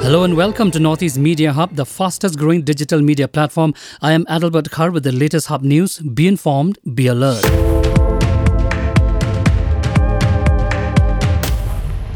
Hello and welcome to Northeast Media Hub, the fastest growing digital media platform. I am Adalbert Khar with the latest Hub news. Be informed, be alert.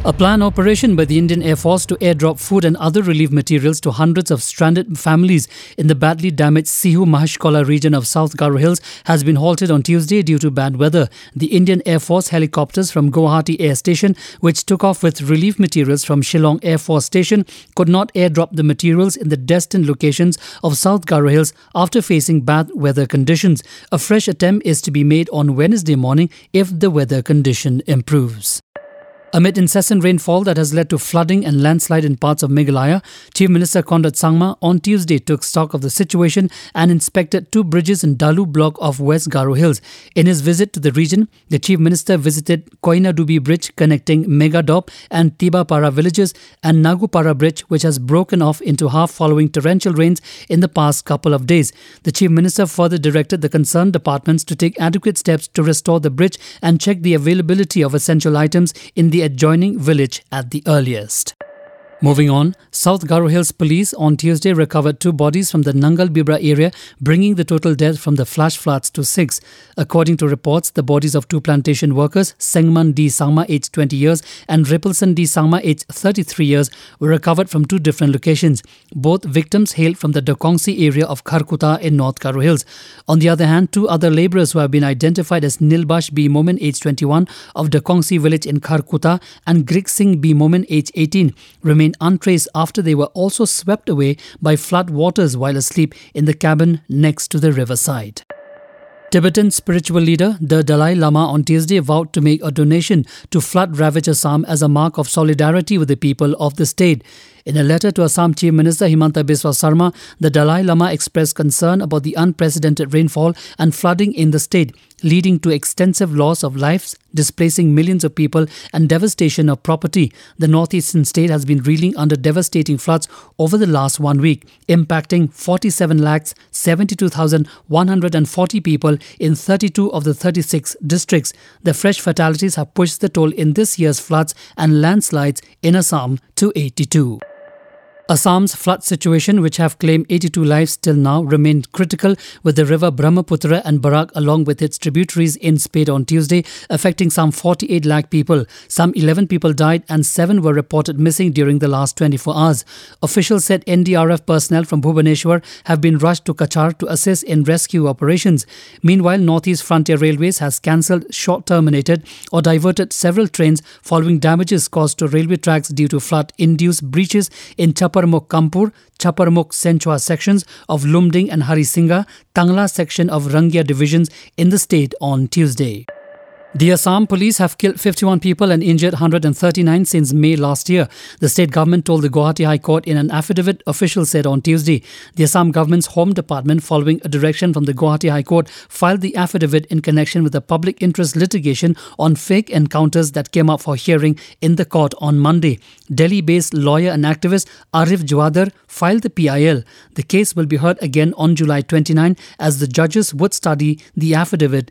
A planned operation by the Indian Air Force to airdrop food and other relief materials to hundreds of stranded families in the badly damaged Sihu Mahashkola region of South Garo Hills has been halted on Tuesday due to bad weather. The Indian Air Force helicopters from Guwahati Air Station, which took off with relief materials from Shillong Air Force Station, could not airdrop the materials in the destined locations of South Garo Hills after facing bad weather conditions. A fresh attempt is to be made on Wednesday morning if the weather condition improves. Amid incessant rainfall that has led to flooding and landslide in parts of Meghalaya, Chief Minister Conrad Sangma on Tuesday took stock of the situation and inspected two bridges in Dalu block of West Garo Hills. In his visit to the region, the Chief Minister visited Koinadubi Bridge connecting Megadop and Tibapara villages and Nagupara Bridge, which has broken off into half following torrential rains in the past couple of days. The Chief Minister further directed the concerned departments to take adequate steps to restore the bridge and check the availability of essential items in the adjoining village at the earliest. Moving on, South Garo Hills Police on Tuesday recovered two bodies from the Nangal Bibra area, bringing the total death from the flash floods to six. According to reports, the bodies of two plantation workers, Sengman D. Sangma, aged 20 years, and Ripelson D. Sangma, aged 33 years, were recovered from two different locations. Both victims hailed from the Dokongsi area of Kharkuta in North Garo Hills. On the other hand, two other labourers who have been identified as Nilbash B. Momen, aged 21, of Dokongsi village in Kharkuta, and Grig Singh B. Momen, aged 18, remain untraced after they were also swept away by flood waters while asleep in the cabin next to the riverside. Tibetan spiritual leader, the Dalai Lama, on Tuesday vowed to make a donation to flood ravaged Assam as a mark of solidarity with the people of the state. In a letter to Assam Chief Minister Himanta Biswa Sarma, the Dalai Lama expressed concern about the unprecedented rainfall and flooding in the state, leading to extensive loss of lives, displacing millions of people, and devastation of property. The northeastern state has been reeling under devastating floods over the last one week, impacting 47 lakhs 72,140 people in 32 of the 36 districts. The fresh fatalities have pushed the toll in this year's floods and landslides in Assam to 82. Assam's flood situation, which have claimed 82 lives till now, remained critical with the river Brahmaputra and Barak along with its tributaries in spate on Tuesday, affecting some 48 lakh people. Some 11 people died and 7 were reported missing during the last 24 hours. Officials said NDRF personnel from Bhubaneswar have been rushed to Cachar to assist in rescue operations. Meanwhile, Northeast Frontier Railways has cancelled, short terminated, or diverted several trains following damages caused to railway tracks due to flood induced breaches in Chap Chaparmukh Kampur, Chaparmukh Senchua sections of Lumding and Harisinga, Tangla section of Rangia divisions in the state on Tuesday. The Assam police have killed 51 people and injured 139 since May last year. The state government told the Guwahati High Court in an affidavit officials said on Tuesday. The Assam government's Home Department, following a direction from the Guwahati High Court, filed the affidavit in connection with the public interest litigation on fake encounters that came up for hearing in the court on Monday. Delhi-based lawyer and activist Arif Jwadar filed the PIL. The case will be heard again on July 29 as the judges would study the affidavit